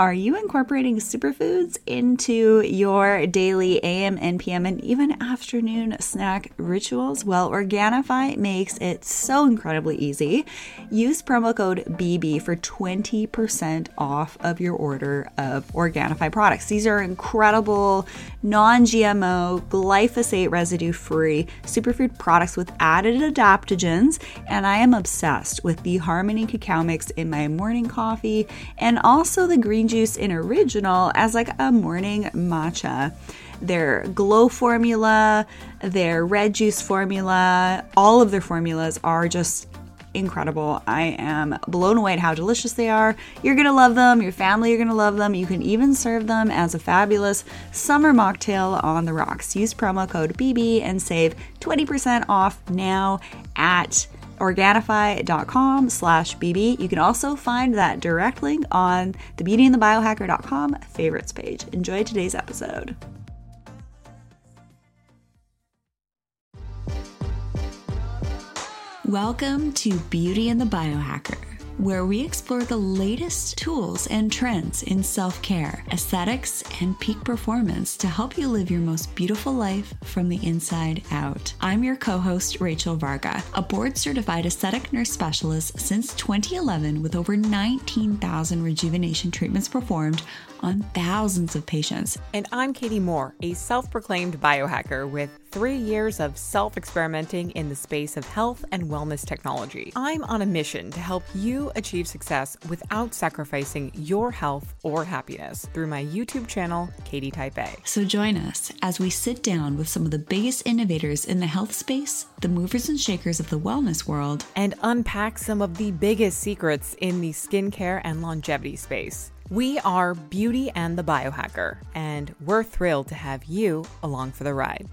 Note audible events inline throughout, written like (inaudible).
Are you incorporating superfoods into your daily AM and PM and even afternoon snack rituals? Well, Organifi makes it so incredibly easy. Use promo code BB for 20% off of your order of Organifi products. These are incredible non GMO, glyphosate residue free superfood products with added adaptogens. And I am obsessed with the Harmony cacao mix in my morning coffee and also the green green juice in original as like a morning matcha. Their glow formula, their red juice formula, all of their formulas are just incredible. I am blown away at how delicious they are. You're gonna love them, your family are gonna love them. You can even serve them as a fabulous summer mocktail on the rocks. Use promo code BB and save 20% off now at organifi.com slash bb. You can also find that direct link on the beautyandthebiohacker.com favorites page. Enjoy today's episode. Welcome to Beauty and the Biohacker where we explore the latest tools and trends in self care, aesthetics, and peak performance to help you live your most beautiful life from the inside out. I'm your co host, Rachel Varga, a board certified aesthetic nurse specialist since 2011 with over 19,000 rejuvenation treatments performed on thousands of patients. And I'm Katie Moore, a self proclaimed biohacker with three years of self experimenting in the space of health and wellness technology. I'm on a mission to help you achieve success without sacrificing your health or happiness through my YouTube channel, Katie Type A. So join us as we sit down with some of the biggest innovators in the health space, the movers and shakers of the wellness world, and unpack some of the biggest secrets in the skincare and longevity space. We are Beauty and the Biohacker, and we're thrilled to have you along for the ride.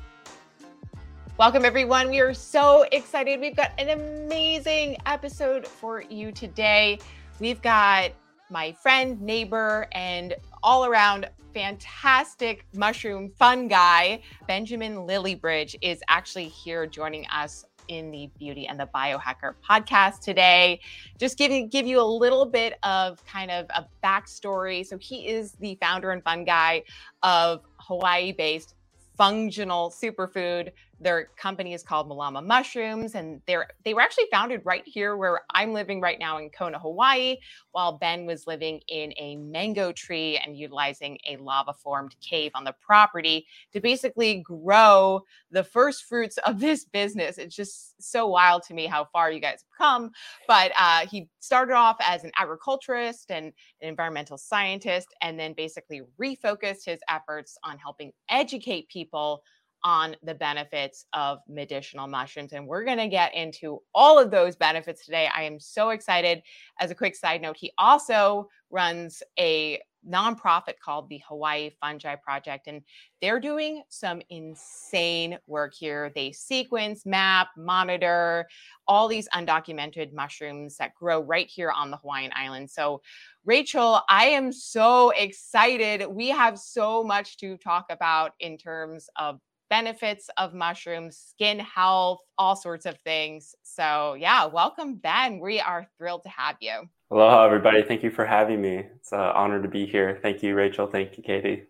Welcome, everyone. We are so excited. We've got an amazing episode for you today. We've got my friend, neighbor, and all around fantastic mushroom fun guy, Benjamin Lillibridge, is actually here joining us in the Beauty and the Biohacker podcast today. Just give give you a little bit of kind of a backstory. So he is the founder and fun guy of Hawaii-based functional superfood their company is called Malama Mushrooms, and they're they were actually founded right here where I'm living right now in Kona, Hawaii, while Ben was living in a mango tree and utilizing a lava formed cave on the property to basically grow the first fruits of this business. It's just so wild to me how far you guys have come. But uh, he started off as an agriculturist and an environmental scientist, and then basically refocused his efforts on helping educate people on the benefits of medicinal mushrooms. And we're going to get into all of those benefits today. I am so excited. As a quick side note, he also runs a nonprofit called the Hawaii Fungi Project, and they're doing some insane work here. They sequence, map, monitor all these undocumented mushrooms that grow right here on the Hawaiian Islands. So, Rachel, I am so excited. We have so much to talk about in terms of benefits of mushrooms, skin health, all sorts of things. So, yeah, welcome, Ben. We are thrilled to have you. Hello, everybody. Thank you for having me. It's an honor to be here. Thank you, Rachel. Thank you, Katie.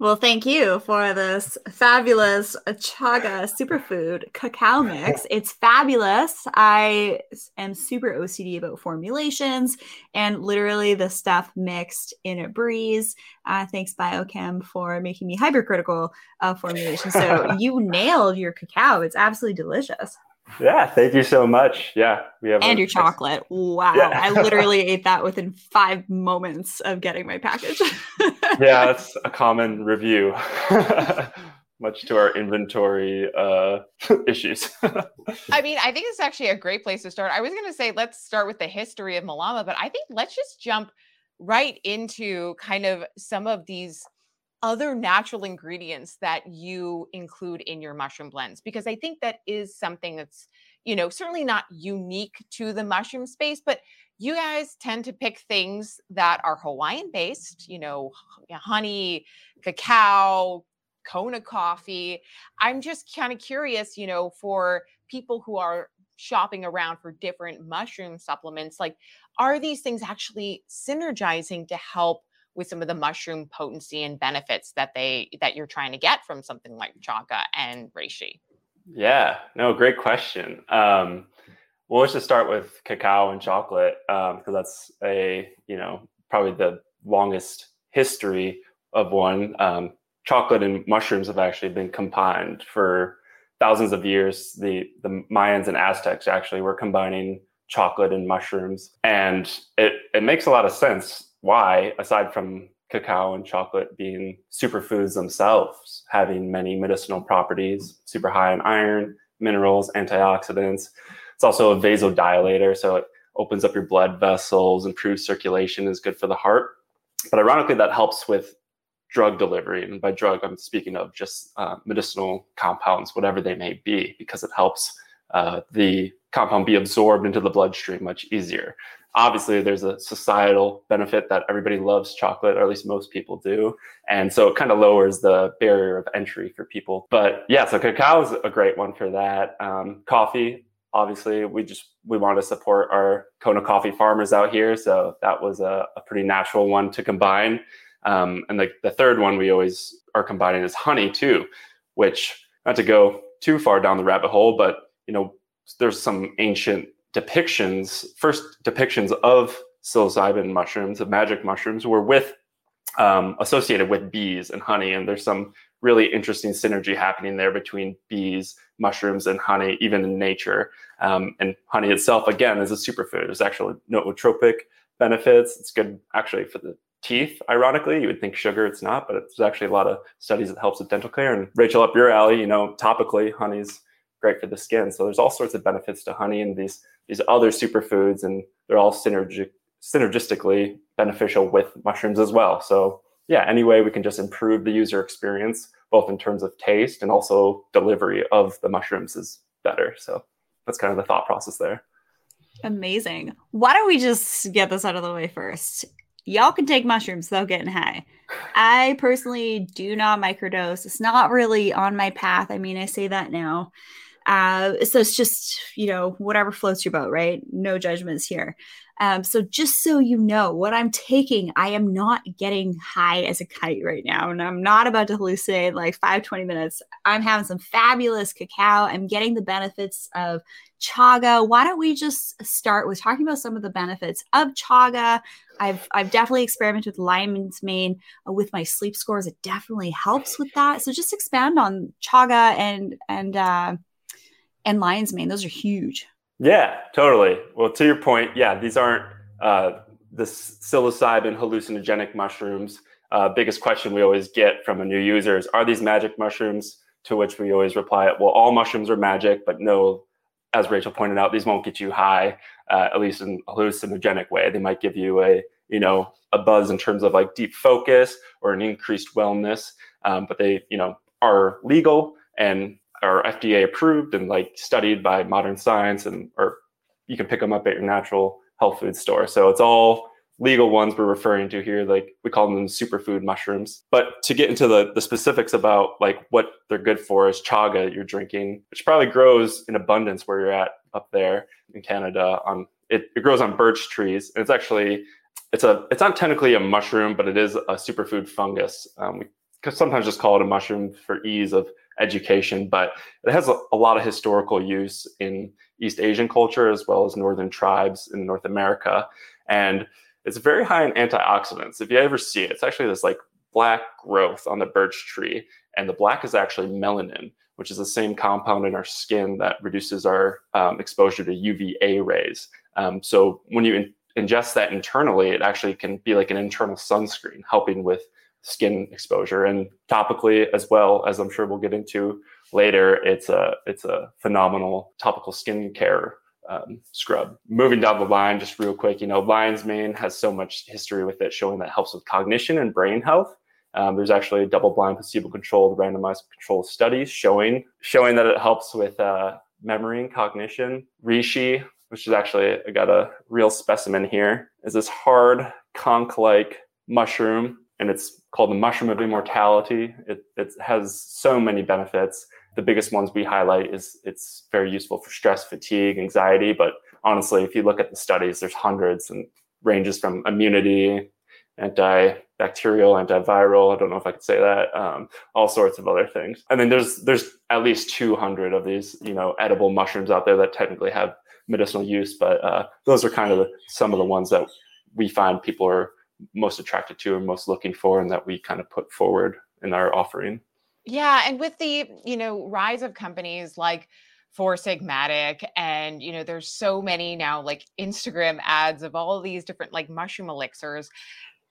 Well, thank you for this fabulous chaga superfood cacao mix. (laughs) It's fabulous. I am super OCD about formulations and literally the stuff mixed in a breeze. Uh, thanks, Biochem, for making me hypercritical of formulation. So (laughs) you nailed your cacao. It's absolutely delicious. Yeah, thank you so much. Yeah, we have and your chocolate. Wow, yeah. I literally ate that within five moments of getting my package. (laughs) yeah, that's a common review. (laughs) much to our inventory uh, (laughs) issues. I mean, I think it's actually a great place to start. I was going to say let's start with the history of Malama, but I think let's just jump right into kind of some of these other natural ingredients that you include in your mushroom blends because i think that is something that's you know certainly not unique to the mushroom space but you guys tend to pick things that are hawaiian based you know honey cacao kona coffee. I'm just kind of curious you know for people who are shopping around for different mushroom supplements like are these things actually synergizing to help with some of the mushroom potency and benefits that they that you're trying to get from something like chaga and reishi? Yeah, no, great question. Um, well, let's just start with cacao and chocolate because um, that's a you know probably the longest history of one. Um, chocolate and mushrooms have actually been combined for thousands of years. The the Mayans and Aztecs actually were combining chocolate and mushrooms, and it it makes a lot of sense why, aside from cacao and chocolate being superfoods themselves, having many medicinal properties, super high in iron, minerals, antioxidants. It's also a vasodilator, so it opens up your blood vessels, improves circulation, is good for the heart. But ironically, that helps with drug delivery. And by drug, I'm speaking of just uh, medicinal compounds, whatever they may be, because it helps uh, the compound be absorbed into the bloodstream much easier. Obviously, there's a societal benefit that everybody loves chocolate, or at least most people do. And so it kind of lowers the barrier of entry for people. But yeah, so cacao is a great one for that. Um, coffee, obviously, we just we want to support our Kona coffee farmers out here. So that was a, a pretty natural one to combine. Um, and the, the third one we always are combining is honey too, which not to go too far down the rabbit hole, but you know, there's some ancient depictions, first depictions of psilocybin mushrooms, of magic mushrooms, were with um, associated with bees and honey, and there's some really interesting synergy happening there between bees, mushrooms, and honey, even in nature. Um, and honey itself, again, is a superfood. There's actually nootropic benefits. It's good actually for the teeth. Ironically, you would think sugar, it's not, but there's actually a lot of studies that helps with dental care. And Rachel, up your alley, you know, topically, honey's great for the skin. So there's all sorts of benefits to honey and these these other superfoods, and they're all synergi- synergistically beneficial with mushrooms as well. So yeah, any way we can just improve the user experience, both in terms of taste and also delivery of the mushrooms, is better. So that's kind of the thought process there. Amazing. Why don't we just get this out of the way first? y'all can take mushrooms without getting high. I personally do not microdose. It's not really on my path. I mean, I say that now. Uh, so it's just, you know, whatever floats your boat, right? No judgments here. Um, so just so you know, what I'm taking, I am not getting high as a kite right now, and I'm not about to hallucinate like five, 20 minutes. I'm having some fabulous cacao. I'm getting the benefits of chaga. Why don't we just start with talking about some of the benefits of chaga? I've I've definitely experimented with lion's mane uh, with my sleep scores. It definitely helps with that. So just expand on chaga and and uh, and lion's mane. Those are huge. Yeah, totally. Well, to your point, yeah, these aren't uh, the psilocybin hallucinogenic mushrooms. Uh, biggest question we always get from a new user is, are these magic mushrooms? To which we always reply, well, all mushrooms are magic, but no, as Rachel pointed out, these won't get you high, uh, at least in a hallucinogenic way. They might give you a, you know, a buzz in terms of like deep focus or an increased wellness, um, but they, you know, are legal and are FDA approved and like studied by modern science and or you can pick them up at your natural health food store. So it's all legal ones we're referring to here. Like we call them superfood mushrooms. But to get into the, the specifics about like what they're good for is chaga you're drinking, which probably grows in abundance where you're at up there in Canada. On it, it grows on birch trees. And it's actually it's a it's not technically a mushroom, but it is a superfood fungus. Um, we sometimes just call it a mushroom for ease of education, but it has a, a, lot of historical use in East Asian culture as well as northern tribes in North America. And it's very high in antioxidants. If you ever see it, it's actually this like black growth on the birch tree. And the black is actually melanin, which is the same compound in our skin that reduces our um, exposure to UVA rays. Um, so when you in- ingest that internally, it actually can be like an internal sunscreen, helping with skin exposure and topically as well as I'm sure we'll get into later. It's a it's a phenomenal topical skincare um, scrub. Moving down the line, just real quick, you know, lion's mane has so much history with it, showing that helps with cognition and brain health. Um, there's actually a double-blind, placebo-controlled, randomized controlled studies showing showing that it helps with uh, memory and cognition. Reishi, which is actually I got a real specimen here, is this hard conch-like mushroom and it's called the mushroom of immortality. It, it has so many benefits. The biggest ones we highlight is it's very useful for stress, fatigue, anxiety. But honestly, if you look at the studies, there's hundreds and ranges from immunity, anti-bacterial antiviral. I don't know if I could say that. Um, all sorts of other things. I mean, there's there's at least 200 of these, you know, edible mushrooms out there that technically have medicinal use, but uh, those are kind of some of the ones that we find people are most attracted to and most looking for, and that we kind of put forward in our offering. Yeah, and with the you know rise of companies like Four Sigmatic, and you know, there's so many now like Instagram ads of all these different like mushroom elixirs.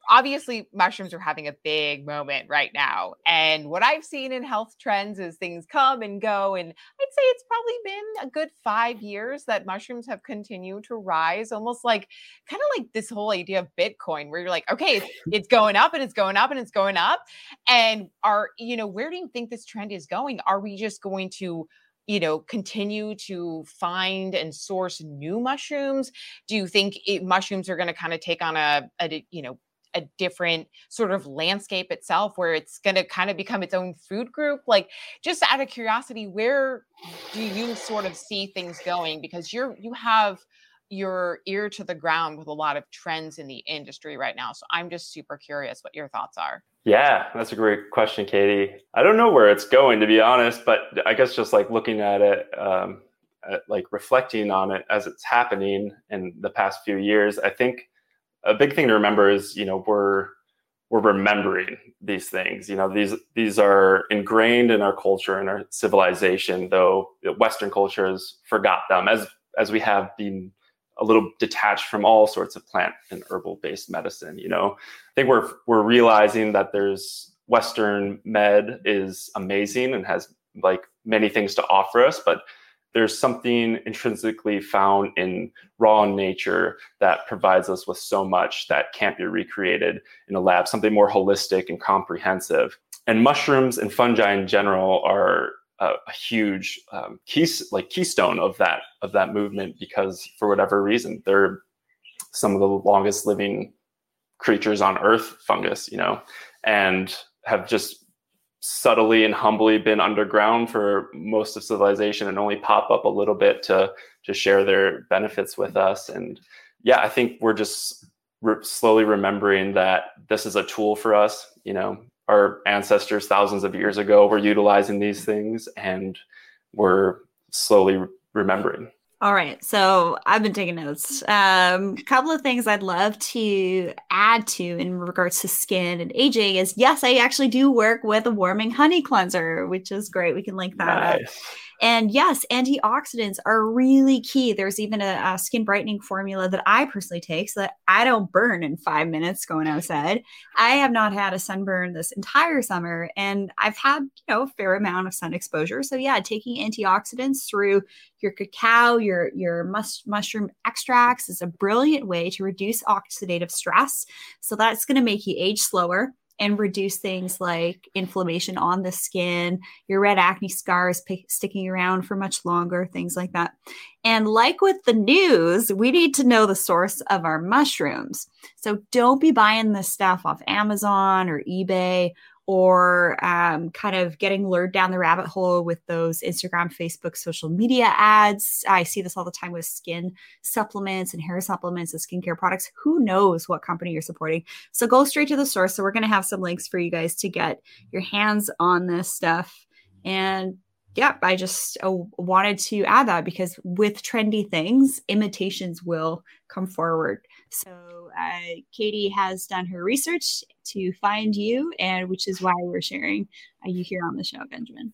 Obviously, mushrooms are having a big moment right now. And what I've seen in health trends is things come and go. And I'd say it's probably been a good five years that mushrooms have continued to rise, almost like kind of like this whole idea of Bitcoin, where you're like, okay, it's, (laughs) it's going up and it's going up and it's going up. And are, you know, where do you think this trend is going? Are we just going to you know continue to find and source new mushrooms do you think it, mushrooms are going to kind of take on a, a you know a different sort of landscape itself where it's going to kind of become its own food group like just out of curiosity where do you sort of see things going because you're you have your ear to the ground with a lot of trends in the industry right now so i'm just super curious what your thoughts are yeah, that's a great question, Katie. I don't know where it's going, to be honest, but I guess just like looking at it, um, at like reflecting on it as it's happening in the past few years, I think a big thing to remember is, you know, we're we're remembering these things. You know, these these are ingrained in our culture and our civilization, though Western culture has forgot them as as we have been a little detached from all sorts of plant and herbal based medicine. You know, I think we're we're realizing that there's Western med is amazing and has like many things to offer us, but there's something intrinsically found in raw nature that provides us with so much that can't be recreated in a lab, something more holistic and comprehensive. And mushrooms and fungi in general are a, a huge um, key, like keystone of that of that movement because for whatever reason they're some of the longest living creatures on earth fungus you know and have just subtly and humbly been underground for most of civilization and only pop up a little bit to to share their benefits with us and yeah i think we're just re- slowly remembering that this is a tool for us you know our ancestors thousands of years ago were utilizing these things and we're slowly remembering. All right, so I've been taking notes. A um, couple of things I'd love to add to in regards to skin and aging is yes, I actually do work with a warming honey cleanser, which is great. We can link that nice. up. And yes, antioxidants are really key. There's even a, a, skin brightening formula that I personally take so that I don't burn in five minutes going outside. I have not had a sunburn this entire summer, and I've had you know a fair amount of sun exposure. So yeah, taking antioxidants through your cacao, your your mus- mushroom extracts is a brilliant way to reduce oxidative stress. So that's going to make you age slower and reduce things like inflammation on the skin, your red acne scars p- sticking around for much longer, things like that. And like with the news, we need to know the source of our mushrooms. So don't be buying this stuff off Amazon or eBay or um, kind of getting lured down the rabbit hole with those Instagram, Facebook, social media ads. I see this all the time with skin supplements and hair supplements and skincare products. Who knows what company you're supporting? So go straight to the source. So we're going to have some links for you guys to get your hands on this stuff. And yeah, I just uh, wanted to add that because with trendy things, imitations will come forward. So uh, Katie has done her research to find you, and which is why we're sharing uh, you here on the show, Benjamin.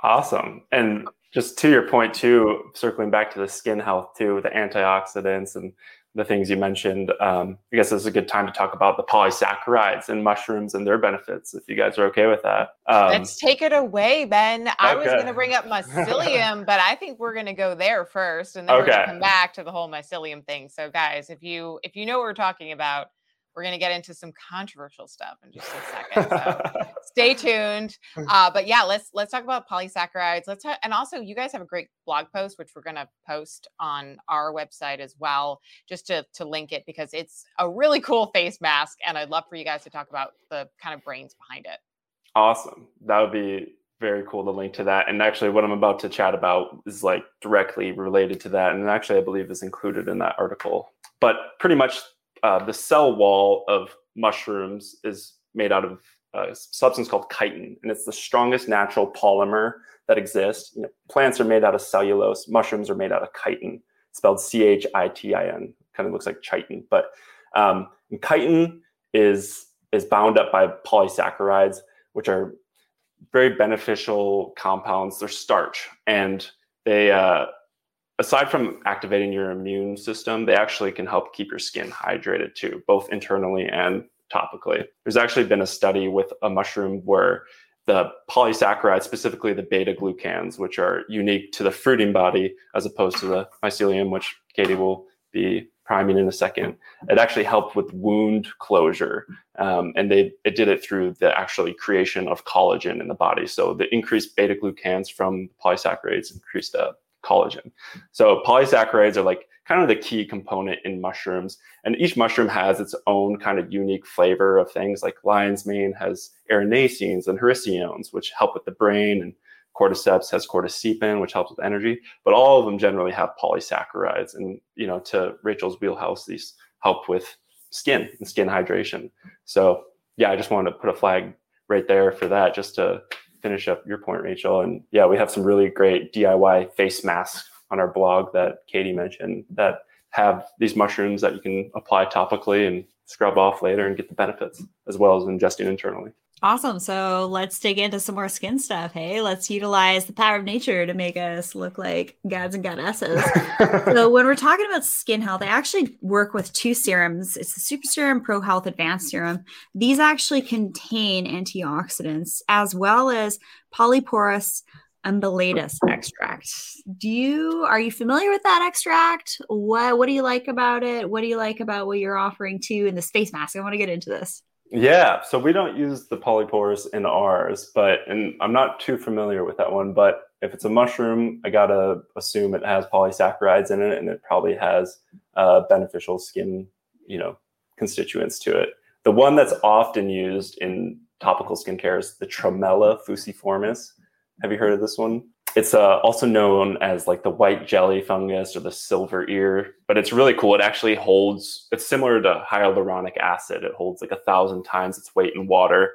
Awesome. And just to your point too, circling back to the skin health too, the antioxidants and the things you mentioned, um, I guess this is a good time to talk about the polysaccharides and mushrooms and their benefits, if you guys are okay with that. Um, Let's take it away, Ben. I okay. was going to bring up mycelium, (laughs) but I think we're going to go there first, and then okay. we're going to come back to the whole mycelium thing. So, guys, if you if you know what we're talking about, we're going to get into some controversial stuff in just a second. So (laughs) stay tuned. Uh, but yeah, let's let's talk about polysaccharides. Let's ha- and also you guys have a great blog post which we're going to post on our website as well, just to to link it because it's a really cool face mask, and I'd love for you guys to talk about the kind of brains behind it. Awesome. That would be very cool to link to that. And actually, what I'm about to chat about is like directly related to that, and actually, I believe is included in that article. But pretty much uh, the cell wall of mushrooms is made out of a substance called chitin, and it's the strongest natural polymer that exists. You know, plants are made out of cellulose, mushrooms are made out of chitin, spelled C H I T I N. Kind of looks like chitin, but um, chitin is is bound up by polysaccharides, which are very beneficial compounds. They're starch, and they uh, aside from activating your immune system, they actually can help keep your skin hydrated too, both internally and topically. There's actually been a study with a mushroom where the polysaccharides, specifically the beta glucans, which are unique to the fruiting body as opposed to the mycelium, which Katie will be priming in a second. It actually helped with wound closure, um, and they it did it through the actually creation of collagen in the body. So the increased beta glucans from polysaccharides increased the collagen. So polysaccharides are like kind of the key component in mushrooms. And each mushroom has its own kind of unique flavor of things like lion's mane has erinacines and hericenones, which help with the brain, and cordyceps has cordycepin, which helps with energy. But all of them generally have polysaccharides. And, you know, to Rachel's wheelhouse, these help with skin and skin hydration. So yeah, I just wanted to put a flag right there for that just to finish up your point, Rachel. And yeah, we have some really great DIY face masks on our blog that Katie mentioned that have these mushrooms that you can apply topically and scrub off later and get the benefits as well as ingesting internally. Awesome. So let's dig into some more skin stuff. Hey, let's utilize the power of nature to make us look like gods and goddesses. (laughs) so when we're talking about skin health, I actually work with two serums. It's the Super Serum Pro Health Advanced Serum. These actually contain antioxidants as well as Polyporus umbellatus extract. Do you are you familiar with that extract? What what do you like about it? What do you like about what you're offering too in the space mask? I want to get into this. Yeah, so we don't use the polypores in ours, but and I'm not too familiar with that one. But if it's a mushroom, I gotta assume it has polysaccharides in it, and it probably has uh, beneficial skin, you know, constituents to it. The one that's often used in topical skincare is the Tremella fusiformis. Have you heard of this one? It's uh, also known as like the white jelly fungus or the silver ear, but it's really cool. It actually holds, it's similar to hyaluronic acid. It holds like a thousand times its weight in water.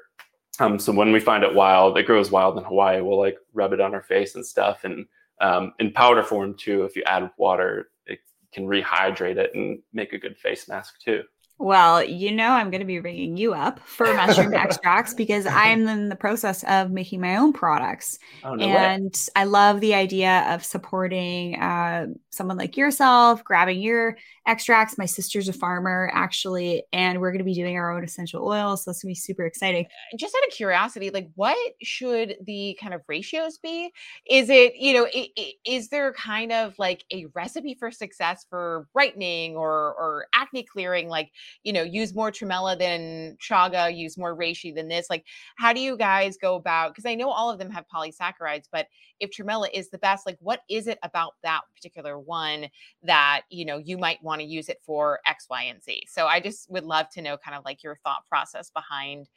Um, so when we find it wild, it grows wild in Hawaii, we'll like rub it on our face and stuff. And um, in powder form too, if you add water, it can rehydrate it and make a good face mask too. Well, you know, I'm going to be ringing you up for mushroom (laughs) extracts because I'm in the process of making my own products. Oh, no and way. I love the idea of supporting uh, someone like yourself, grabbing your extracts. My sister's a farmer, actually, and we're going to be doing our own essential oils. So it's going to be super exciting. Just out of curiosity, like what should the kind of ratios be? Is it, you know, is there kind of like a recipe for success for brightening or, or acne clearing? Like, you know, use more tremella than chaga, use more reishi than this. Like, how do you guys go about? Because I know all of them have polysaccharides, but if tremella is the best, like, what is it about that particular one that you know you might want to use it for X, Y, and Z? So I just would love to know kind of like your thought process behind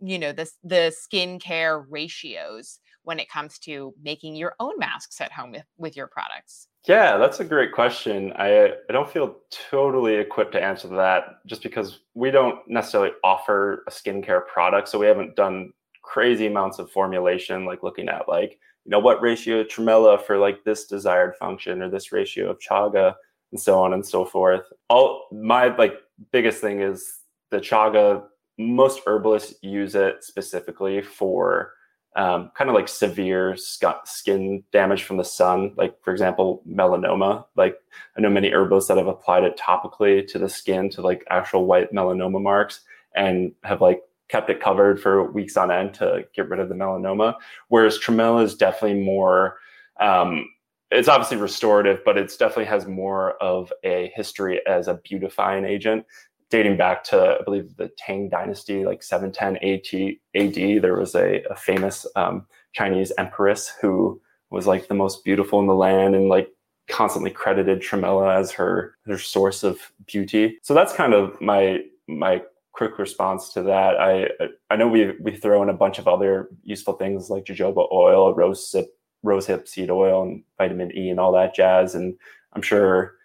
you know the the skincare ratios when it comes to making your own masks at home with, with your products yeah, that's a great question. I I don't feel totally equipped to answer that just because we don't necessarily offer a skincare product, so we haven't done crazy amounts of formulation, like looking at like you know what ratio tremella for like this desired function or this ratio of chaga and so on and so forth. All my like biggest thing is the chaga. Most herbalists use it specifically for um, kind of like severe skin damage from the sun, like for example, melanoma. Like I know many herbalists that have applied it topically to the skin to like actual white melanoma marks and have like kept it covered for weeks on end to get rid of the melanoma. Whereas tremella is definitely more, um, it's obviously restorative, but it's definitely has more of a history as a beautifying agent dating back to I believe the Tang Dynasty, like 710 AD. There was a, a famous um, Chinese empress who was like the most beautiful in the land and like constantly credited Tremella as her her source of beauty. So that's kind of my my quick response to that. I I know we we throw in a bunch of other useful things like jojoba oil, rose sip, rose hip seed oil, and vitamin E and all that jazz. And I'm sure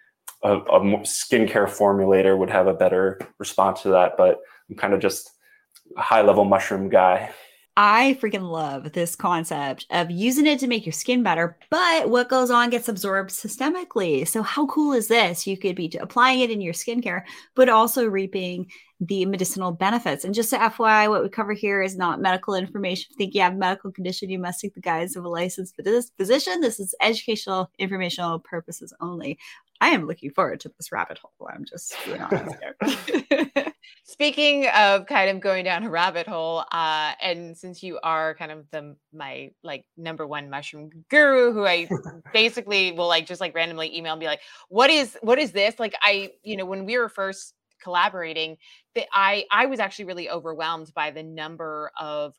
a, a skincare formulator would have a better response to that. But I'm kind of just a high level mushroom guy. I freaking love this concept of using it to make your skin better, but what goes on gets absorbed systemically. So, how cool is this? You could be applying it in your skincare, but also reaping the medicinal benefits. And just to FYI, what we cover here is not medical information. If you think you have a medical condition, you must seek the guidance of a licensed physician. This is educational, informational purposes only. I am looking forward to this rabbit hole. I'm just being honest here. (laughs) Speaking of kind of going down a rabbit hole, uh, and since you are kind of the my like number one mushroom guru, who I (laughs) basically will like just like randomly email and be like, "What is what is this?" Like I, you know, when we were first collaborating, that I I was actually really overwhelmed by the number of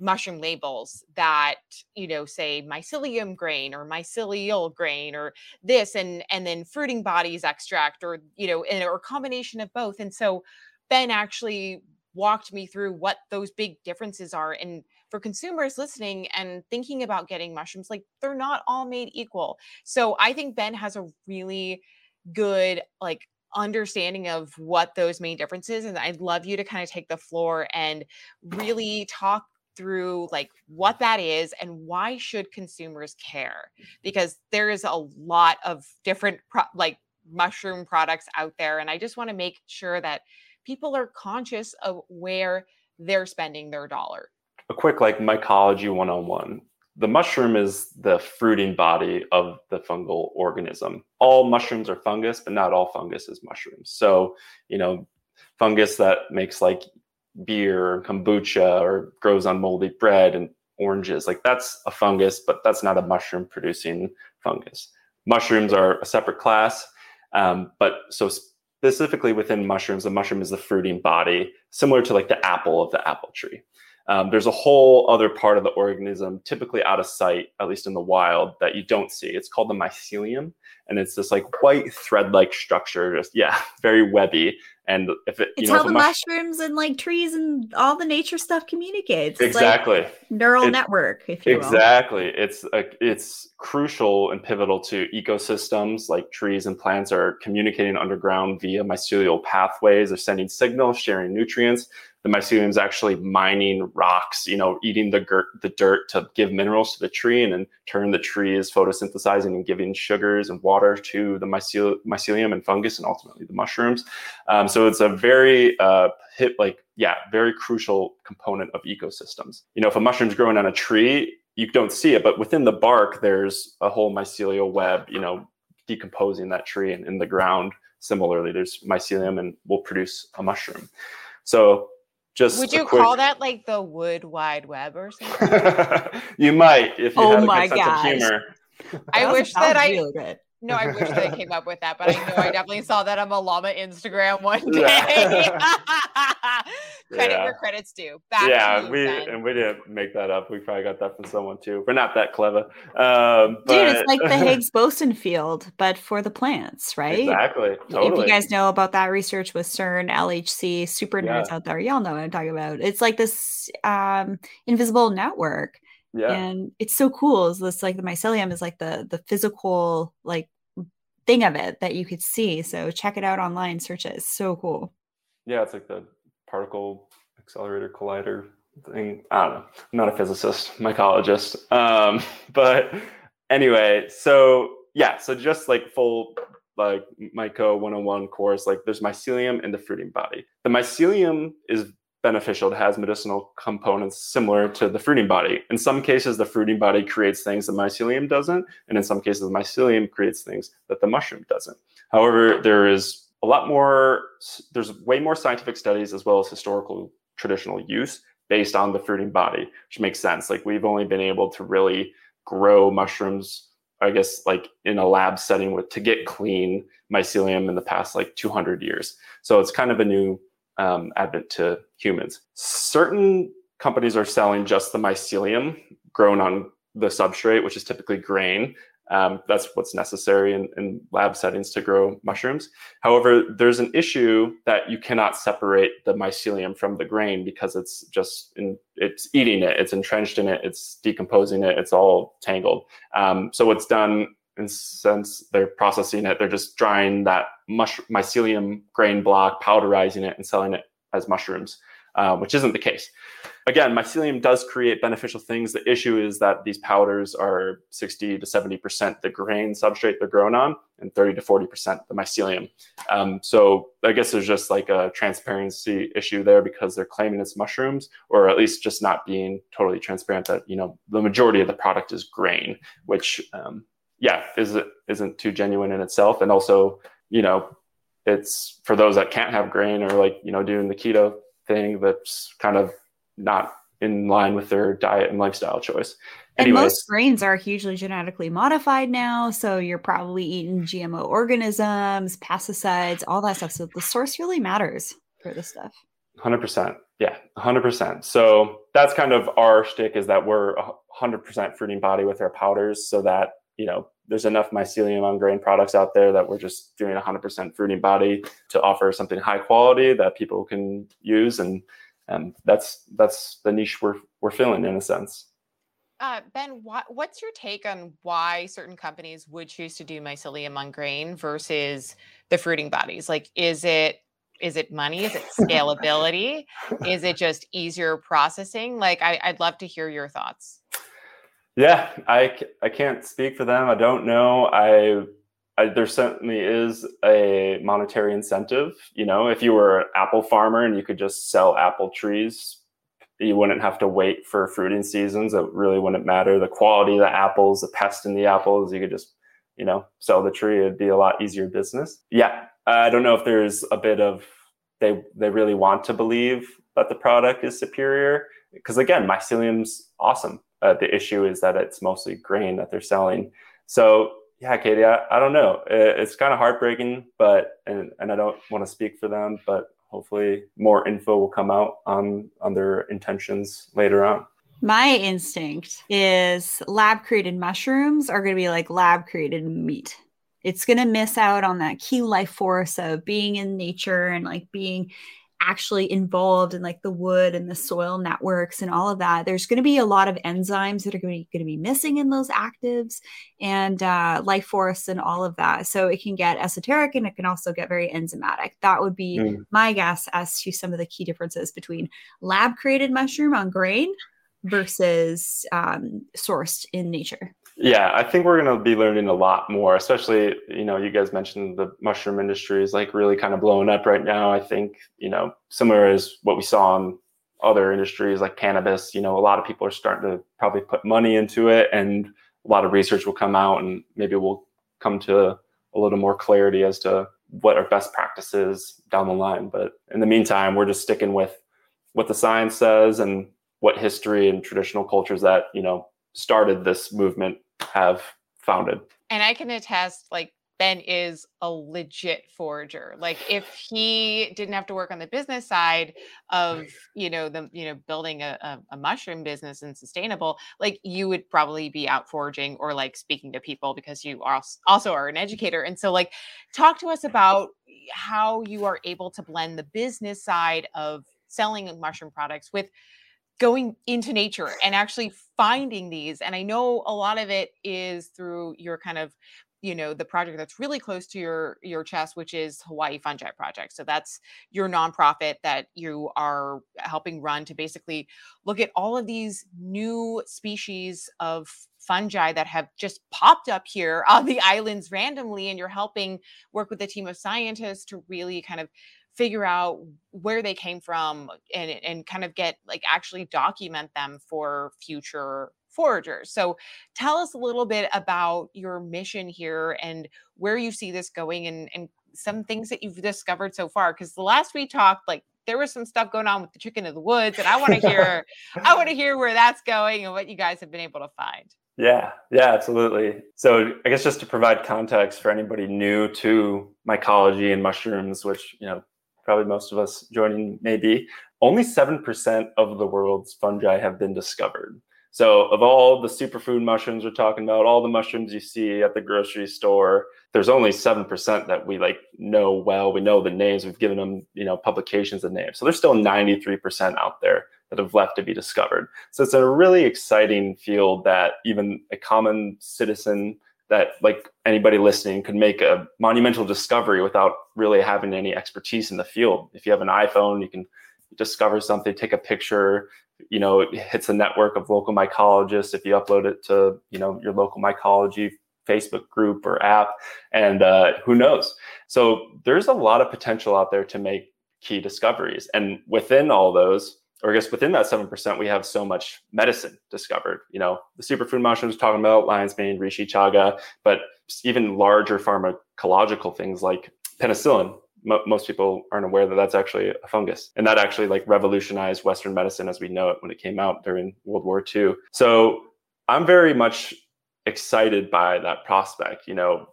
mushroom labels that you know say mycelium grain or mycelial grain or this and and then fruiting bodies extract or you know and, or combination of both and so ben actually walked me through what those big differences are and for consumers listening and thinking about getting mushrooms like they're not all made equal. So i think ben has a really good like understanding of what those main differences and i'd love you to kind of take the floor and really talk through like what that is and why should consumers care? Because there is a lot of different pro- like mushroom products out there and i just want to make sure that people are conscious of where they're spending their dollar a quick like mycology 101 the mushroom is the fruiting body of the fungal organism all mushrooms are fungus but not all fungus is mushrooms so you know fungus that makes like beer kombucha or grows on moldy bread and oranges. Like that's a fungus, but that's not a mushroom producing fungus. Mushrooms are a separate class. Um, but so specifically within mushrooms, the mushroom is the fruiting body, similar to like the apple of the apple tree. Um, there's a whole other part of the organism, typically out of sight, at least in the wild, that you don't see. It's called the mycelium, and it's this like white thread-like structure, just yeah, (laughs) very webby. And if it, it's you know, how the mush- mushrooms and like trees and all the nature stuff communicates. It's exactly like neural it, network, if you exactly. Will. It's a, it's crucial and pivotal to ecosystems. Like trees and plants are communicating underground via mycelial pathways. They're sending signals, sharing nutrients the mycelium is actually mining rocks, you know, eating the, dirt, the dirt to give minerals to the tree, and then turn the tree is photosynthesizing and giving sugars and water to the mycel- mycelium and fungus, and ultimately the mushrooms. Um, so it's a very uh, hit, like yeah, very crucial component of ecosystems. You know, if a mushroom's growing on a tree, you don't see it, but within the bark, there's a whole mycelial web, you know, decomposing that tree, and in the ground, similarly, there's mycelium, and will produce a mushroom. So just would you quick... call that like the wood wide web or something? (laughs) you might if you oh had a my good sense of humor. I wish that I really good. No, I wish that I came up with that, but I know I (laughs) definitely saw that on Malama Instagram one day. (laughs) (laughs) Credit yeah. where credit's due. Back yeah, we then. and we didn't make that up. We probably got that from someone too. We're not that clever. Um, but... Dude, it's like the Higgs boson field, but for the plants, right? Exactly. Totally. If you guys know about that research with CERN, LHC, super nerds yeah. out there, y'all know what I'm talking about. It's like this um, invisible network yeah. And it's so cool. Is this like the mycelium is like the the physical like thing of it that you could see. So check it out online, search it. It's so cool. Yeah, it's like the particle accelerator collider thing. I don't know. I'm not a physicist, mycologist. Um, (laughs) but anyway, so yeah, so just like full like Myco 101 course, like there's mycelium in the fruiting body. The mycelium is beneficial. It has medicinal components similar to the fruiting body. In some cases, the fruiting body creates things the mycelium doesn't, and in some cases, the mycelium creates things that the mushroom doesn't. However, there is a lot more, there's way more scientific studies as well as historical traditional use based on the fruiting body, which makes sense. Like we've only been able to really grow mushrooms I guess like in a lab setting with to get clean mycelium in the past like 200 years. So it's kind of a new um, advent to humans. Certain companies are selling just the mycelium grown on the substrate, which is typically grain. Um, that's what's necessary in, in, lab settings to grow mushrooms. However, there's an issue that you cannot separate the mycelium from the grain because it's just in, it's eating it, it's entrenched in it, it's decomposing it, it's all tangled. Um, so what's done and since they're processing it, they're just drying that mush- mycelium grain block, powderizing it, and selling it as mushrooms, uh, which isn't the case. Again, mycelium does create beneficial things. The issue is that these powders are 60 to 70% the grain substrate they're grown on, and 30 to 40% the mycelium. Um, so I guess there's just like a transparency issue there because they're claiming it's mushrooms, or at least just not being totally transparent that you know the majority of the product is grain, which um, yeah, is isn't too genuine in itself, and also you know it's for those that can't have grain or like you know doing the keto thing that's kind of not in line with their diet and lifestyle choice. Anyways. And most grains are hugely genetically modified now, so you're probably eating GMO organisms, pesticides, all that stuff. So the source really matters for this stuff. Hundred percent, yeah, hundred percent. So that's kind of our shtick is that we're hundred percent fruiting body with our powders, so that you know there's enough mycelium on grain products out there that we're just doing 100% fruiting body to offer something high quality that people can use. And and that's that's the niche we're we're filling in a sense. Uh, ben what, what's your take on why certain companies would choose to do mycelium on grain versus the fruiting bodies? Like is it is it money? Is it (laughs) scalability? Is it just easier processing? Like I, i'd love to hear your thoughts yeah, I, I can't speak for them. I don't know. I, I, there certainly is a monetary incentive. You know, if you were an apple farmer and you could just sell apple trees, you wouldn't have to wait for fruiting seasons. It really wouldn't matter. The quality of the apples, the pest in the apples, you could just, you know, sell the tree. It'd be a lot easier business. Yeah, I don't know if there's a bit of they they really want to believe that the product is superior because again, mycelium's awesome uh, the issue is that it's mostly grain that they're selling. So yeah, Katie, I, I don't know. It, it's kind of heartbreaking, but and, and I don't want to speak for them, but hopefully more info will come out on on their intentions later on. My instinct is lab created mushrooms are going to be like lab created meat. It's going to miss out on that key life force of being in nature and like being actually involved in like the wood and the soil networks and all of that there's going to be a lot of enzymes that are going to, be missing in those actives and uh, life force and all of that. So it can get esoteric and it can also get very enzymatic. That would be mm. my guess as to some of the key differences between lab created mushroom on grain versus um, sourced in nature yeah, I think we're going to be learning a lot more, especially, you know, you guys mentioned the mushroom industry is like really kind of blowing up right now. I think, you know, similar as what we saw in other industries like cannabis, you know, a lot of people are starting to probably put money into it and a lot of research will come out and maybe we'll come to a little more clarity as to what are best practices down the line. But in the meantime, we're just sticking with what the science says and what history and traditional cultures that, you know, started this movement have founded. And I can attest, like, Ben is a legit forager. Like if he didn't have to work on the business side of, you know, the, you know, building a, a, a, mushroom business and sustainable, like you would probably be out foraging or like speaking to people because you are also are an educator. And so like talk to us about how you are able to blend the business side of selling mushroom products with going into nature and actually finding these and i know a lot of it is through your kind of you know the project that's really close to your your chest which is hawaii fungi project. So that's your nonprofit that you are helping run to basically look at all of these new species of fungi that have just popped up here on the (laughs) islands randomly and you're helping work with a team of scientists to really kind of figure out where they came from and, and kind of get like actually document them for future foragers. So tell us a little bit about your mission here and where you see this going and, and some things that you've discovered so far. Because the last we talked, like there was some stuff going on with the chicken of the woods, and I want to hear I want to hear where that's going and what you guys have been able to find. Yeah, yeah, absolutely. So I guess just to provide context for anybody new to mycology and mushrooms, which you know probably most of us joining maybe, only 7% of the world's fungi have been discovered. So, of all the superfood mushrooms we're talking about, all the mushrooms you see at the grocery store, there's only 7% that we like know well. We know the names, we've given them, you know, publications and names. So there's still 93% out there that have left to be discovered. So it's a really exciting field that even a common citizen that like anybody listening could make a monumental discovery without really having any expertise in the field. If you have an iPhone, you can discover something, take a picture, you know, it hits a network of local mycologists. If you upload it to, you know, your local mycology Facebook group or app, and uh, who knows? So there's a lot of potential out there to make key discoveries. And within all those, or I guess within that 7%, we have so much medicine discovered. You know, the superfood mushrooms talking about lion's mane, reishi chaga, but even larger pharmacological things like penicillin. most people aren't aware that that's actually a fungus. And that actually like revolutionized Western medicine as we know it when it came out during World War II. So I'm very much excited by that prospect. You know,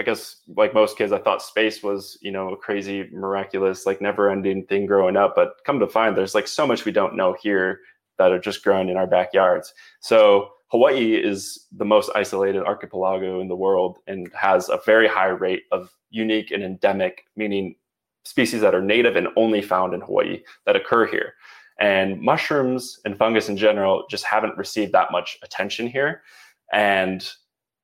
I guess like most kids, I thought space was, you know, a crazy, miraculous, like never ending thing growing up. But come to find, there's like so much we don't know here that are just growing in our backyards. So Hawaii is the most isolated archipelago in the world and has a very high rate of unique and endemic, meaning species that are native and only found in Hawaii that occur here. And mushrooms and fungus in general just haven't received that much attention here. And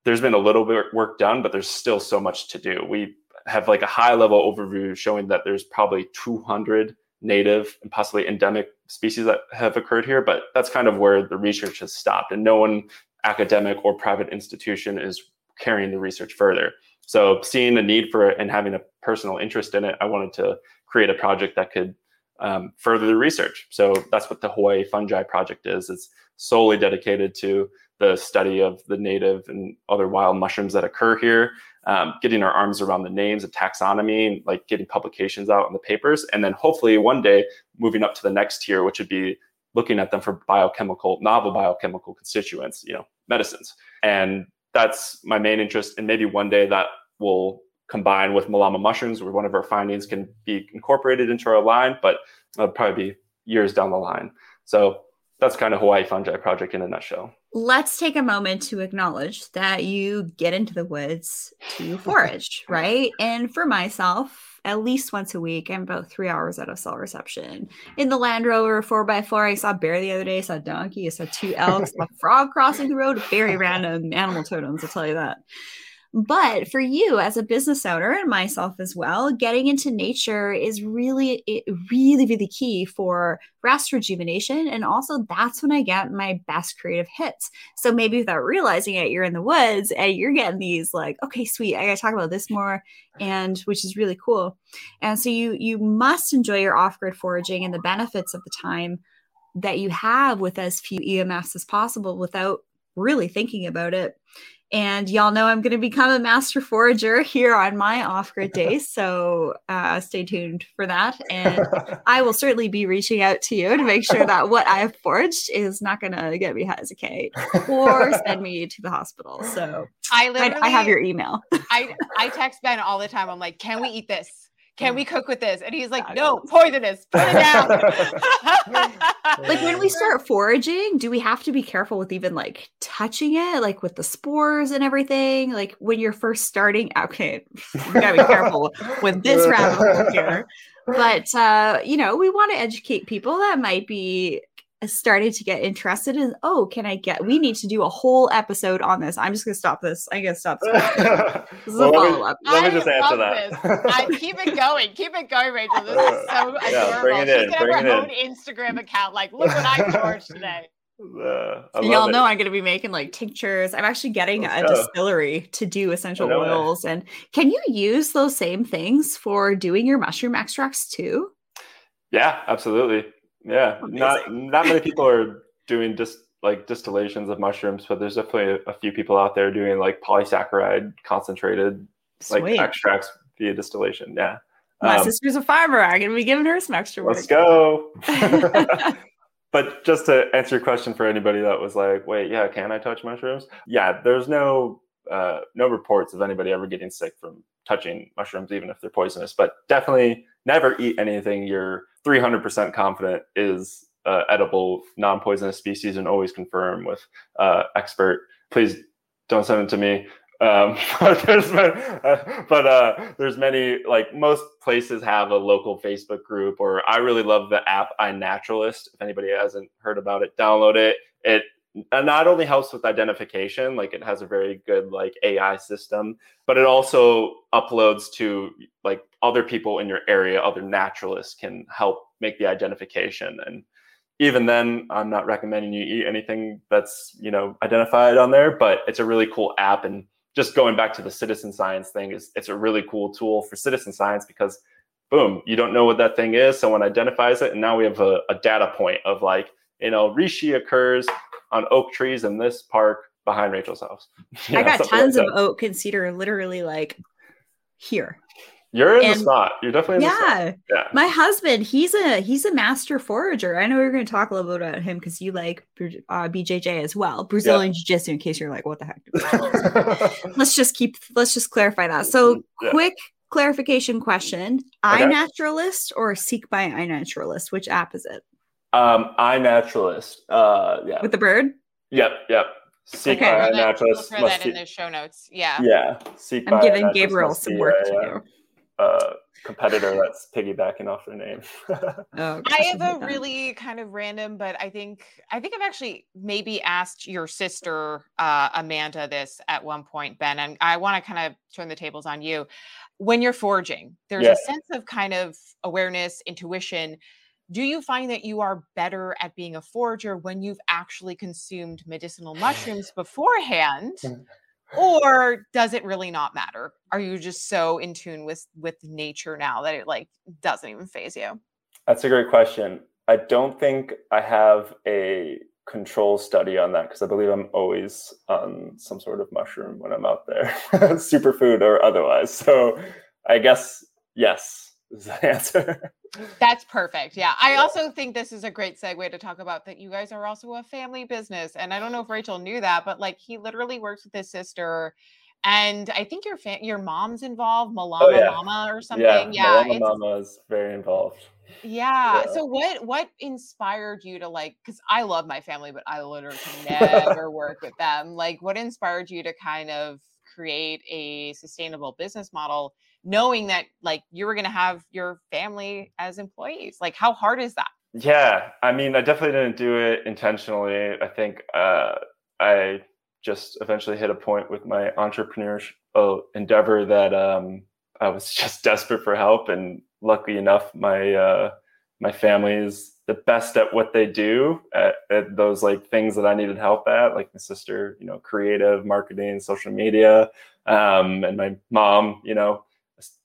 there's been a little bit work done, but there's still so much to do. We have like a high level overview showing that there's probably 200 native and possibly endemic species that have occurred here, but that's kind of where the research has stopped, and no one academic or private institution is carrying the research further. So, seeing the need for it and having a personal interest in it, I wanted to create a project that could um, further the research. So that's what the Hawaii Fungi Project is. It's solely dedicated to the study of the native and other wild mushrooms that occur here, um, getting our arms around the names of taxonomy, and like getting publications out in the papers, and then hopefully one day moving up to the next tier, which would be looking at them for biochemical, novel biochemical constituents, you know, medicines. And that's my main interest. And maybe one day that will combine with Malama mushrooms, where one of our findings can be incorporated into our line, but it'll probably be years down the line. So that's kind of Hawaii Fungi Project in a nutshell. Let's take a moment to acknowledge that you get into the woods to forage, (laughs) right? And for myself, at least once a week, I'm about three hours out of cell reception. In the Land Rover 4x4, I saw bear the other day, I saw donkey, I saw two elks, a frog crossing the road, very random animal totems, I'll tell you that. But for you as a business owner and myself as well, getting into nature is really, really, really key for rest rejuvenation. And also, that's when I get my best creative hits. So maybe without realizing it, you're in the woods and you're getting these like, okay, sweet, I gotta talk about this more, and which is really cool. And so you you must enjoy your off-grid foraging and the benefits of the time that you have with as few EMFs as possible without really thinking about it. And y'all know I'm going to become a master forager here on my off grid days. (laughs) So uh, stay tuned for that. And (laughs) I will certainly be reaching out to you to make sure that what I have foraged is not going to get me high as a K or send me to the hospital. So I, literally, I, I have your email. I, I text Ben all the time. I'm like, can we eat this? Can we cook with this? And he's like, no, poisonous, put it down. (laughs) like when we start foraging, do we have to be careful with even like touching it, like with the spores and everything? Like when you're first starting, okay, (laughs) you gotta be careful with this rabbit here. (laughs) But uh, you know, we want to educate people that might be started to get interested in oh can i get we need to do a whole episode on this i'm just gonna stop this i gotta stop this, (laughs) this is well, a follow-up let me, let me just answer that I, (laughs) keep it going keep it going rachel this is so yeah, adorable bring it in, she's gonna have her own instagram account like look what i forged today (laughs) uh, Y'all it. know I'm going to be making like tinctures. I'm actually getting Let's a go. distillery to do essential oils. And can you use those same things for doing your mushroom extracts too? Yeah, absolutely. Yeah, Amazing. not not many people are doing just like distillations of mushrooms, but there's definitely a, a few people out there doing like polysaccharide concentrated Sweet. like extracts via distillation. Yeah. My um, sister's a farmer. I'm gonna be giving her some extra work. Let's go. (laughs) (laughs) but just to answer your question for anybody that was like, wait, yeah, can I touch mushrooms? Yeah, there's no uh, no reports of anybody ever getting sick from touching mushrooms, even if they're poisonous. But definitely never eat anything you're 300% confident is uh, edible, non-poisonous species, and always confirm with uh, expert. Please don't send it to me. Um, (laughs) but there's uh, but uh, there's many like most places have a local Facebook group, or I really love the app iNaturalist. If anybody hasn't heard about it, download it. It not only helps with identification, like it has a very good like AI system, but it also uploads to like other people in your area, other naturalists can help make the identification. And even then, I'm not recommending you eat anything that's you know identified on there, but it's a really cool app. And just going back to the citizen science thing is it's a really cool tool for citizen science because boom, you don't know what that thing is, someone identifies it, and now we have a, a data point of like you know, reishi occurs on oak trees in this park behind Rachel's house. (laughs) I got tons like of oak and cedar literally like here. You're in and, the spot. You're definitely yeah. Yeah. My husband, he's a he's a master forager. I know we're going to talk a little bit about him because you like uh, BJJ as well, Brazilian yeah. Jiu-Jitsu. In case you're like, what the heck? (laughs) let's just keep. Let's just clarify that. So, yeah. quick clarification question: okay. iNaturalist or Seek by iNaturalist? Which app is it? Um, iNaturalist. Uh, yeah. With the bird. Yep. Yep. Seek okay. by iNaturalist. We'll throw that in the show notes. Yeah. Yeah. Seek I'm giving Gabriel some work to do. Uh, competitor that's piggybacking off their name. (laughs) oh, I have a really kind of random, but I think I think I've actually maybe asked your sister uh, Amanda this at one point, Ben, and I want to kind of turn the tables on you. When you're forging, there's yeah. a sense of kind of awareness, intuition do you find that you are better at being a forager when you've actually consumed medicinal mushrooms beforehand or does it really not matter? Are you just so in tune with with nature now that it like doesn't even phase you? That's a great question. I don't think i have a control study on that because i believe i'm always on some sort of mushroom when i'm out there (laughs) superfood or otherwise. So i guess yes is the answer that's perfect. Yeah. I also think this is a great segue to talk about that you guys are also a family business. And I don't know if Rachel knew that, but like he literally works with his sister. And I think your fa- your mom's involved, Malama oh, yeah. Mama or something. Yeah, yeah Malama Mama is very involved. Yeah. yeah. So what what inspired you to like? Because I love my family, but I literally (laughs) never work with them. Like, what inspired you to kind of create a sustainable business model knowing that like you were going to have your family as employees like how hard is that? Yeah i mean i definitely didn't do it intentionally. I think uh, i just eventually hit a point with my entrepreneurial uh, endeavor that um, i was (laughs) just desperate for help and luckily enough my uh, my family is the best at what they do at, at, those like things that I needed help at, like my sister, you know, creative marketing, social media, um, and my mom, you know,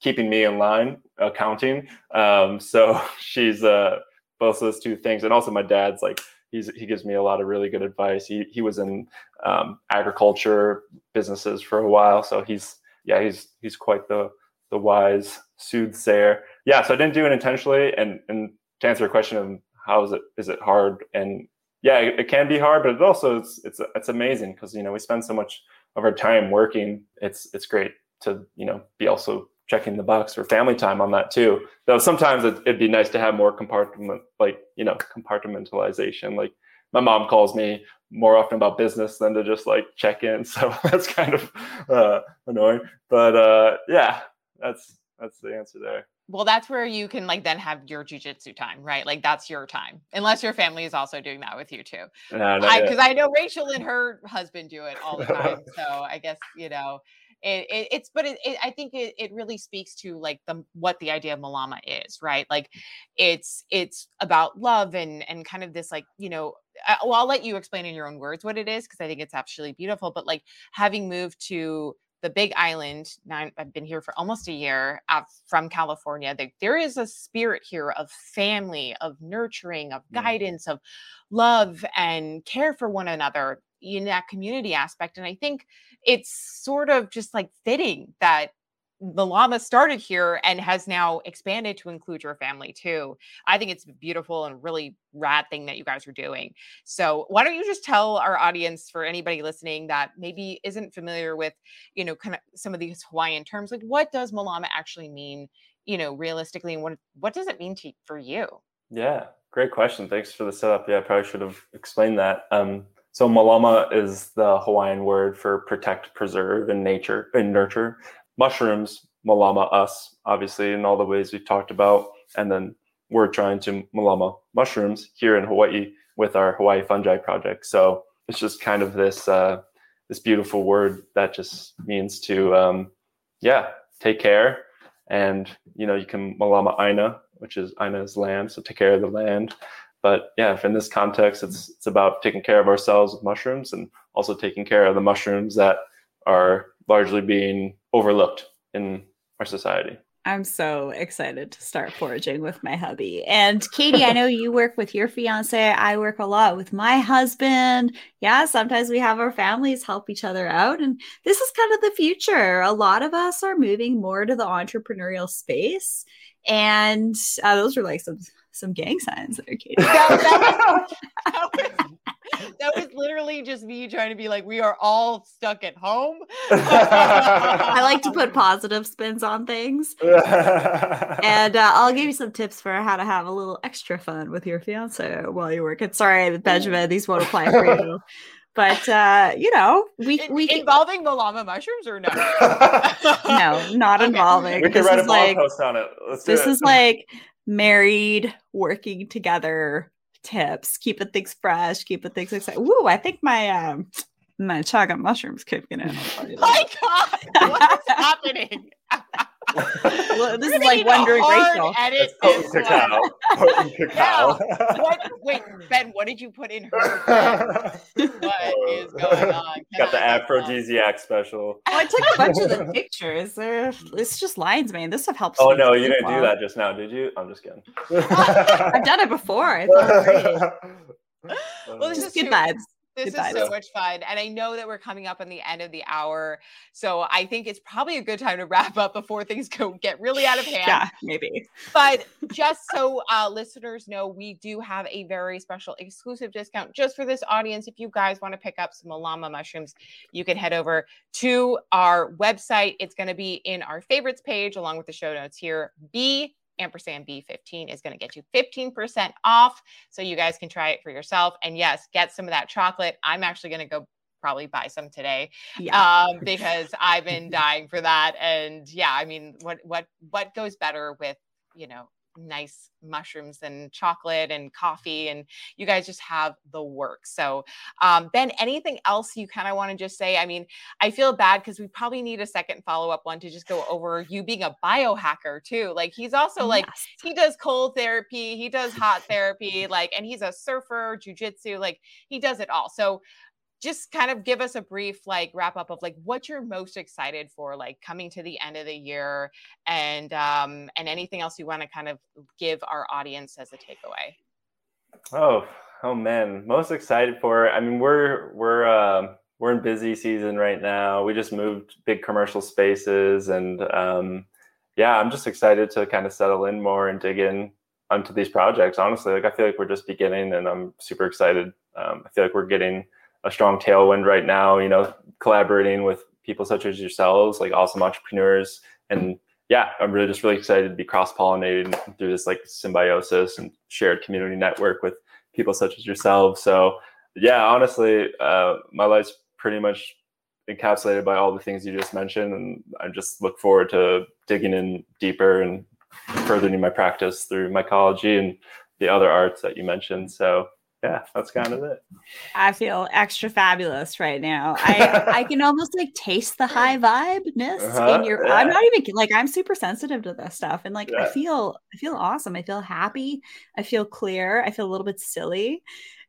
keeping me in line, accounting. Um, so (laughs) she's uh, both those two things, and also my dad's like he's he gives me a lot of really good advice. He he was in um, agriculture businesses for a while, so he's yeah he's he's quite the the wise soothsayer. Yeah, so I didn't do it intentionally, and and to answer your question of how is it is it hard and yeah it, it can be hard but it also it's it's it's amazing because you know we spend so much of our time working it's it's great to you know be also checking the box for family time on that too. Though sometimes it, would be nice to have more compartment, like you know, compartmentalization. Like my mom calls me more often about business than to just like check in, (laughs) so that's kind of uh, annoying. But uh, yeah, that's that's the answer there. Well, that's where you can like then have your jujitsu time, right? Like that's your time, unless your family is also doing that with you too. Because I, I know Rachel and her husband do it all the (laughs) time, so I guess you know it, it, it's but it, it, i think it, it really speaks to like the what the idea of malama is right? Like it's it's about love and and kind of this like you know I, well i'll let you explain in your own words what it is because i think it's absolutely beautiful but like having moved to the big island now i've been here for almost a year uh, from california there, there is a spirit here of family of nurturing of guidance of love and care for one another in that community aspect. And I think it's sort of just like fitting that Malama started here and has now expanded to include your family too. I think it's beautiful and really rad thing that you guys are doing. So why don't you just tell our audience for anybody listening that maybe isn't familiar with, you know, kind of some of these Hawaiian terms, like what does Malama actually mean, you know, realistically, and what what does it mean to for you? Yeah, great question. Thanks for the setup. Yeah, I probably should have explained that. Um, so malama is the Hawaiian word for protect, preserve, and nature and nurture. Mushrooms, malama us, obviously, in all the ways we've talked about. And then we're trying to malama mushrooms here in Hawaii with our Hawaii Fungi Project. So it's just kind of this uh, this beautiful word that just means to um, yeah take care and you know you can malama aina which is aina is land so take care of the land but yeah in this context it's it's about taking care of ourselves with mushrooms and also taking care of the mushrooms that are largely being overlooked in our society I'm so excited to start foraging with my hubby. And Katie, I know you work with your fiance. I work a lot with my husband. Yeah, sometimes we have our families help each other out. And this is kind of the future. A lot of us are moving more to the entrepreneurial space. And uh, those are like some some gang signs there, Katie. that, (laughs) that, was, (laughs) that, was, that was literally just me trying to be like, we are all stuck at home. I like to put (laughs) positive spins on things. and uh, I'll give you some tips for how to have a little extra fun with your fiance while you're working. Sorry, Benjamin, these won't apply for you. But uh, you know, we we involving Malama mushrooms or no? no, not okay. involving. We can this write a blog like, post on it. Let's this it. is like married, working together tips, keeping things fresh, keeping things exciting. Woo, I think my um my chocolate mushrooms kicking in. (laughs) my God, what's happening? (laughs) well, this is like wondering Rachel. Edit this cacao. (laughs) cacao. Yeah. What, wait, Ben, what did you put in her? (laughs) what is going on? Can Got I the aphrodisiac special. Oh, I took a bunch of the (laughs) pictures. There, it's just lines, man. This stuff helps. Oh no, you didn't well. do that just now, did you? I'm just kidding. I've done it before. I thought great. well, this is good vibes. This is so much fun. And I know that we're coming up on the end of the hour. So I think it's probably a good time to wrap up before things go get really out of hand. Yeah, maybe. But just so uh, listeners know, we do have a very special exclusive discount just for this audience. If you guys want to pick up some Malama mushrooms, you can head over to our website. It's going to be in our favorites page along with the show notes here. B ampersand B15 is going to get you 15% off. So you guys can try it for yourself. And yes, get some of that chocolate. I'm actually going to go probably buy some today yeah. um, because I've (laughs) been dying for that. And yeah, I mean, what what what goes better with you know nice mushrooms and chocolate and coffee and you guys just have the work. So um, ben anything else you kind of want to just say? I mean i feel bad because we probably need a second follow-up one to just go over you being a biohacker too. Like he's also like yes. he does cold therapy he does hot therapy like and he's a surfer jujitsu like he does it all. So just kind of give us a brief like wrap up of like what you're most excited for like coming to the end of the year and um and anything else you want to kind of give our audience as a takeaway? Oh oh man most excited for i mean we're we're uh, we're in busy season right now. We just moved big commercial spaces and um yeah i'm just excited to kind of settle in more and dig in onto these projects honestly. Like i feel like we're just beginning and i'm super excited. Um, i feel like we're getting a strong tailwind right now, you know, collaborating with people such as yourselves, like awesome entrepreneurs. And yeah, I'm really just really excited to be cross pollinated through this like symbiosis and shared community network with people such as yourselves. So yeah, honestly, uh, my life's pretty much encapsulated by all the things you just mentioned. And I just look forward to digging in deeper and furthering my practice through mycology and the other arts that you mentioned. So yeah, that's kind of it. I feel extra fabulous right now. I I can (laughs) almost like taste the high vibeness uh-huh, in your. Yeah. I'm not even like I'm super sensitive to this stuff, and like yeah. I feel I feel awesome. I feel happy. I feel clear. I feel a little bit silly.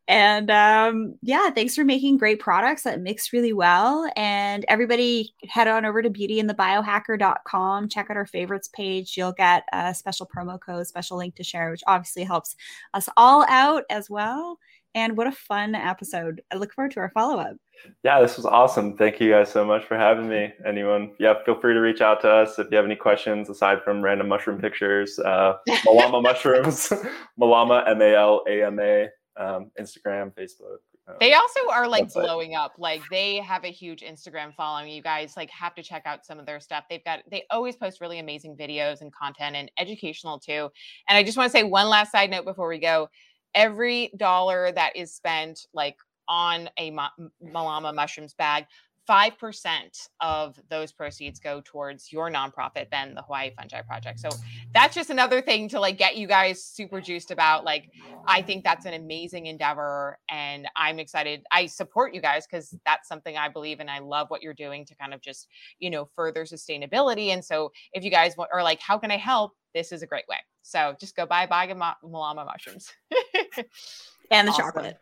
And um, yeah, thanks for making great products that mix really well. And everybody head on over to beautyandthebiohacker.com, check out our favorites page. You'll get a special promo code, special link to share, which obviously helps us all out as well. And what a fun episode. I look forward to our follow up. Yeah, this was awesome. Thank you guys so much for having me. Anyone, yeah, feel free to reach out to us if you have any questions aside from random mushroom pictures. Uh, Malama (laughs) mushrooms, (laughs) Malama, M A L A M A um, Instagram, Facebook. Um, they also are like website. blowing up. Like they have a huge Instagram following. You guys like have to check out some of their stuff. They've got they always post really amazing videos and content and educational too. And I just want to say one last side note before we go. Every dollar that is spent like on a Malama mushrooms bag 5% of those proceeds go towards your nonprofit then the hawaii fungi project. So that's just another thing to like get you guys super juiced about. Like i think that's an amazing endeavor and i'm excited. I support you guys because that's something i believe in. I love what you're doing to kind of just you know further sustainability. And so if you guys want or like how can i help? This is a great way. So just go buy a bag of malama mushrooms. And the (laughs) awesome. chocolate.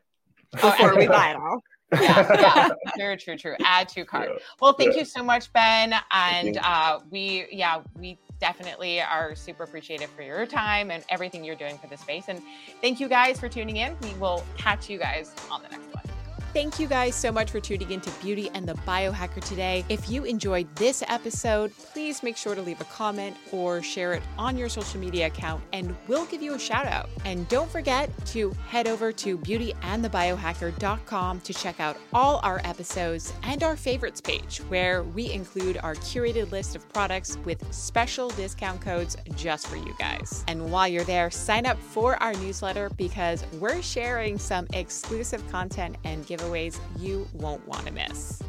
Oh, before we buy it all yeah, (laughs) yeah, true, true, true. Add to cart. Yeah, well, thank yeah. you so much, Ben. And uh, we, yeah, we definitely are super appreciative for your time and everything you're doing for the space. And thank you guys for tuning in. We will catch you guys on the next one. Thank you guys so much for tuning into Beauty and the Biohacker today. If you enjoyed this episode, please make sure to leave a comment or share it on your social media account, and we'll give you a shout out. And don't forget to head over to beautyandthebiohacker.com to check out all our episodes and our favorites page, where we include our curated list of products with special discount codes just for you guys. And while you're there, sign up for our newsletter because we're sharing some exclusive content and give giveaways you won't want to miss.